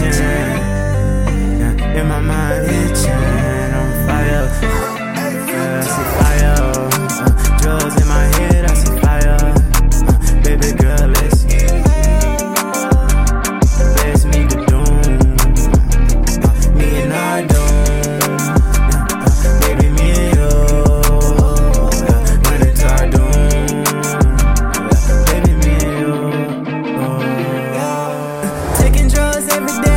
legend. Yeah, in my mind. every day.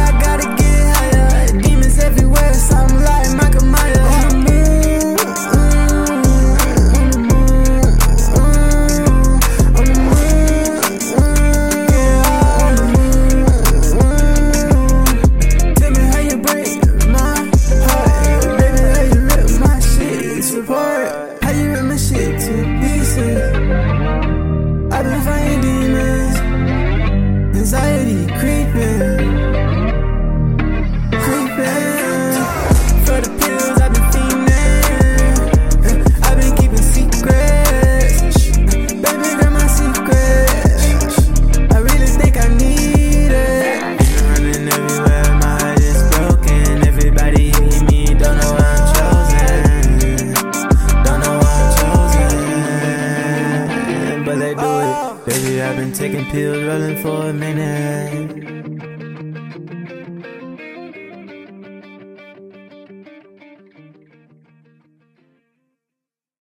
they do it. Baby, I've been taking pills, rolling for a minute.